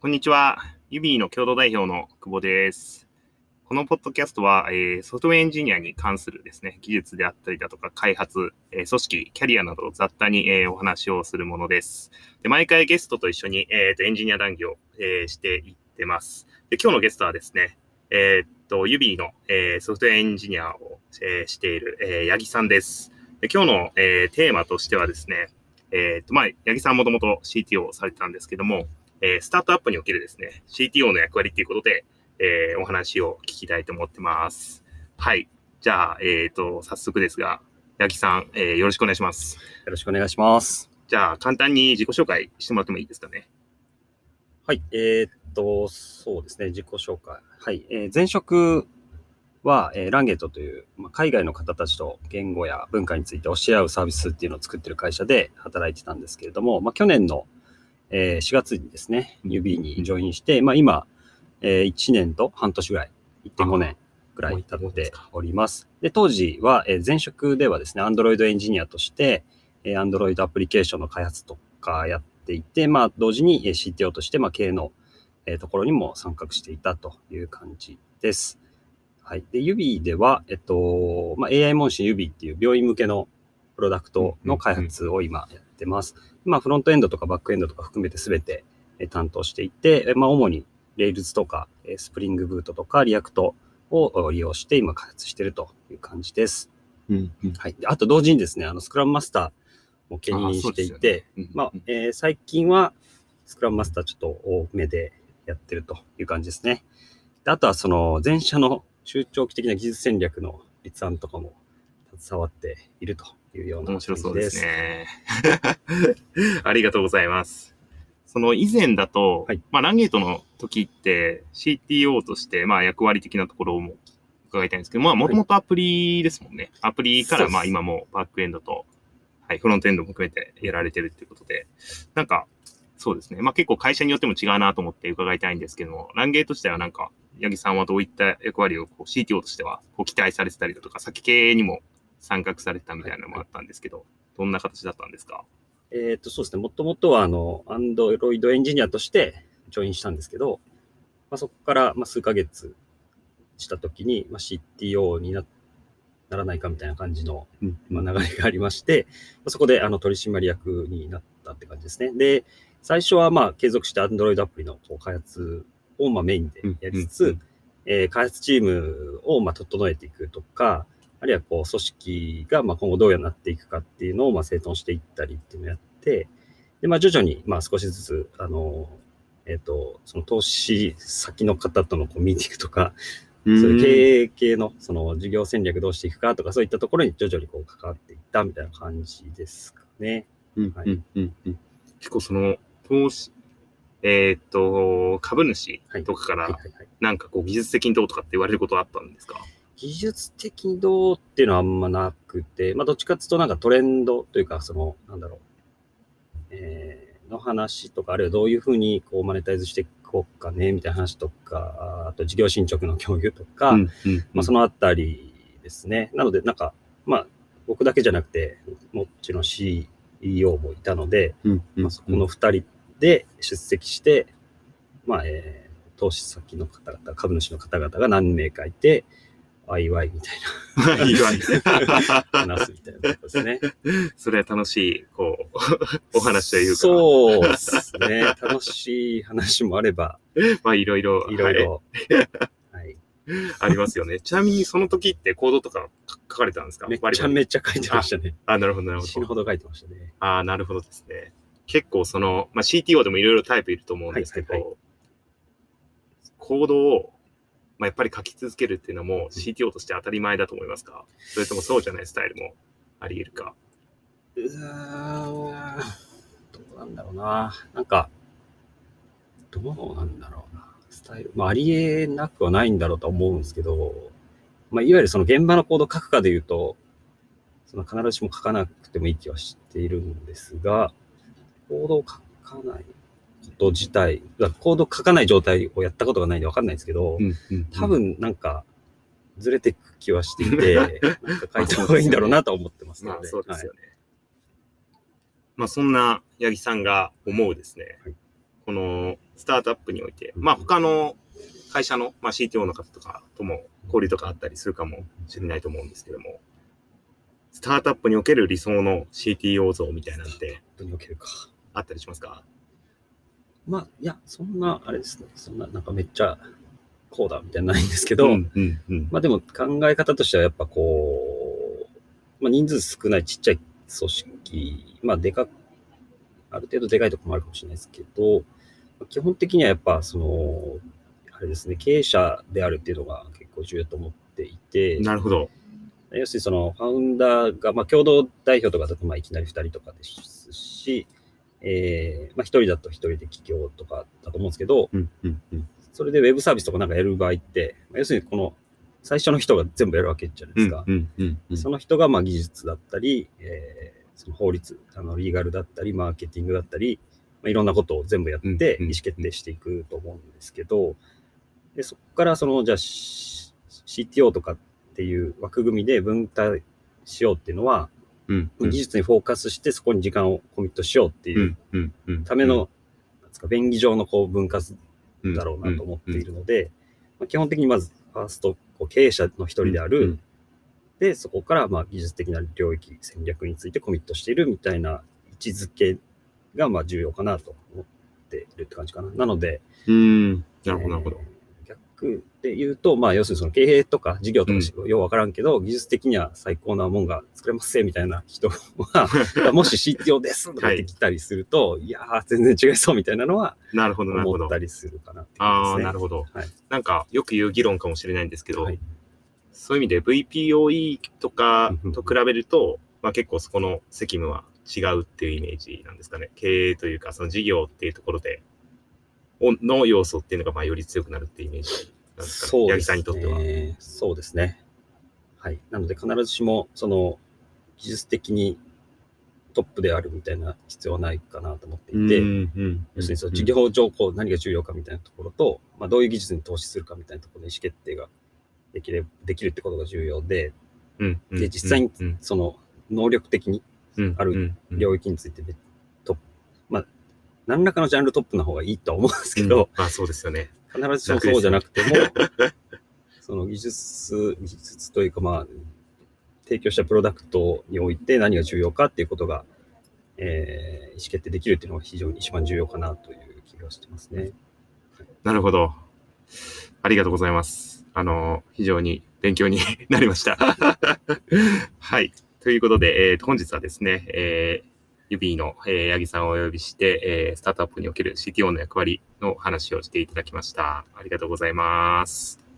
こんにちは。ユビーの共同代表の久保です。このポッドキャストは、えーソフトウェアエンジニアに関するですね、技術であったりだとか開発、えー組織、キャリアなどを雑多に、えーお話をするものです。で毎回ゲストと一緒に、えーとエンジニア談義を、えーしていってます。で今日のゲストはですね、えっと、ユビーの、えーソフトウェアエンジニアを、えーしている、えー八木さんです。で今日の、えーテーマとしてはですね、えーっと、まあ、八木さんもともと CTO をされてたんですけども、えースタートアップにおけるですね、CTO の役割ということで、えーお話を聞きたいと思ってます。はい。じゃあ、えっ、と、早速ですが、八木さん、えーよろしくお願いします。よろしくお願いします。じゃあ、簡単に自己紹介してもらってもいいですかね？はい。えーっと、そうですね、自己紹介。はい。えー前職は、えーランゲートという、まあ、海外の方たちと言語や文化について教え合うサービスっていうのを作ってる会社で働いてたんですけれども、まあ、去年の、えー4月にですね、うん指にジョインして、まあ、今、え1年と半年ぐらい、1.5年ぐらい経っております。で、当時は、えー前職ではですね、Android エンジニアとして、えー Android アプリケーションの開発とかやっていて、まあ、同時にえー CTO として、まあ、経営の、えーところにも参画していたという感じです。はい。で、指では、えっと、まあ、AI 問診指っていう病院向けのプロダクトの開発を今やってます。まあ、フロントエンドとかバックエンドとか含めて全てえー担当していて、えーまあ、主に Rails とか、えー Spring Boot とか React を利用して今開発しているという感じです。うん。はい。であと同時にですね、あの、スクラムマスターも兼任していて、まあ、えー最近はスクラムマスターちょっと多めでやってるという感じですね。であとはその前者の中長期的な技術戦略の立案とかも携わっているというような面白そうです感ね。ありがとうございます。その以前だと、はいまあ、ランゲートの時って CTO として、まあ、役割的なところも伺いたいんですけど、まあ、もともとアプリですもんね。アプリから、まあ、今もバックエンドと、はい、フロントエンドも含めてやられてるっていうことで、なんか、そうですね。まあ、結構会社によっても違うなと思って伺いたいんですけども、ランゲートとしてはなんか、八木さんはどういった役割をこう CTO としてはこう期待されてたりだとか、先系にも参画されてたみたいなのもあったんですけど、どんな形だったんですか？えっ、と、そうですね。もともとは、あの、アンドロイドエンジニアとしてジョインしたんですけど、まあ、そこから、まあ、数ヶ月したときに、まあ、CTO になならないかみたいな感じの、まあ、流れがありまして、まあ、そこであの取締役になったって感じですね。で、最初はまあ継続して Android アプリのこう開発をまあメインでやりつつ、えー開発チームをまあ整えていくとか、あるいはこう組織がまあ今後どうなっていくかっていうのをまあ整頓していったりっていうのをやって、で、まあ徐々にまあ少しずつ、あの、えっ、と、その投資先の方とのこうミーティングとか、そういう経営系のその事業戦略どうしていくかとか、そういったところに徐々にこう関わっていったみたいな感じですかね。うんはいうんうん。うん結構その、投資、えーっと、株主とかから、はいはいはい。なんかこう技術的にどうとかって言われることはあったんですか？技術的にどうっていうのはあんまなくて、まあどっちかっていうとなんかトレンドというか、その、なんだろう、えーの話とか、あるいはどういうふうにこうマネタイズしていこうかね、みたいな話とか、あと事業進捗の共有とか、うんうんまあ、そのあたりですね。なので、なんか、まあ、僕だけじゃなくて、もちろん CEO もいたので、うんうんまあ、そこの2人で出席して、まあ、えー投資先の方々、株主の方々が何名かいて、ワイワイみたいいいわな、話すみたいなことですね。それは楽しい、こう、お話というか、そうですね。楽しい話もあれば、まあいろいろ、いろいろ、はい。ありますよね。ちなみにその時ってコードとか書かれたんですか？めちゃめちゃ書いてましたね。あ、なるほど、なるほど。死ぬほど書いてましたね。ああ、なるほどですね。結構その、まあ、CTO でもいろいろタイプいると思うんですけど、はいはいコードを、まあ、やっぱり書き続けるっていうのも CTO として当たり前だと思いますか？それともそうじゃないスタイルもあり得るか？うーん、どうなんだろうな。なんか、どうなんだろうな。スタイル。まあ、ありえなくはないんだろうとは思うんですけど、まあ、いわゆるその現場のコードを書くかで言うと、その必ずしも書かなくてもいい気はしているんですが、コードを書かないこと自体、コードを書かない状態をやったことがないんでわかんないですけど、多分なんか、ずれていく気はしていて、なんか書いた方がいいんだろうなとは思ってますので。まあそうですよね。まあ、そんな八木さんが思うですね、はいこのスタートアップにおいて、まあ、他の会社の、まあ、CTO の方とかとも交流とかあったりするかもしれないと思うんですけども、スタートアップにおける理想の CTO 像みたいなんて本当におけるか。あったりしますか？まあ、いや、そんな、あれですね。そんな、なんかめっちゃ、こうだみたいなのないんですけど、うんうんうんまあでも考え方としてはやっぱこう、まあ人数少ないちっちゃい組織、まあでか、ある程度でかいところもあるかもしれないですけど、まあ基本的にはやっぱその、あれですね、経営者であるっていうのが結構重要と思っていて、なるほど。要するにそのファウンダーが、まあ共同代表とかだとまあいきなり2人とかですし、えー、まあ1人だと1人で起業とかだと思うんですけど、うんうんうん。それでウェブサービスとかなんかやる場合って、まあ要するにこの最初の人が全部やるわけじゃないですか。うんうんうん。その人がまあ技術だったり、えーその法律、あのリーガルだったり、マーケティングだったり、まあ、いろんなことを全部やってうん意うん。思決定していくと思うんですけど、でそこからそのじゃあ CTO とかっていう枠組みで分担しようっていうのは、うん技術にフォーカスしてそこに時間をコミットしようっていうための、なんですか便宜上のこう分割だろうなと思っているので、まあ、基本的にまずファーストこう経営者の一人である、うんで、そこからまあ技術的な領域、戦略についてコミットしているみたいな位置づけがまあ重要かなと思っているって感じかな。なので、うん。なるほど、なるほど。えー逆で言うと、まあ要するにその経営とか事業とかようわからんけど、技術的には最高なもんが作れますぜみたいな人は、もし CTO ですとか言ってきたりすると、い、やー、全然違いそうみたいなのはなるほど、なるほど思った。りするかなっていうああ、感じですね。なるほど。はいなんか、よく言う議論かもしれないんですけど、はいそういう意味で VPOE とかと比べると、まあ、結構そこの責務は違うっていうイメージなんですかね。経営というか、その事業っていうところで、おの要素っていうのがまあより強くなるっていうイメージなんですかね。八木そうですさんにとっては。ね。そうですね。はい。なので必ずしも、その、技術的にトップであるみたいな必要はないかなと思っていて、うん要するにその事業上こう何が重要かみたいなところと、まあ、どういう技術に投資するかみたいなところの意思決定ができれできるってことが重要で、うんで実際にうんその能力的にうんある領域について何らかのジャンルトップの方がいいとは思うんですけうんあそうですよね。必ずしもそうじゃなくても、その技術、技術というか、まあ、提供したプロダクトにおいて何が重要かっていうことが、えー意思決定できるっていうのが非常に一番重要かなという気がしてますね。なるほど。ありがとうございます。あの、非常に勉強に なりました。はい。ということで、えー本日はですね、えー、ユビーの、えー、八木さんをお呼びして、えースタートアップにおける CTO の役割の話をしていただきました。ありがとうございます。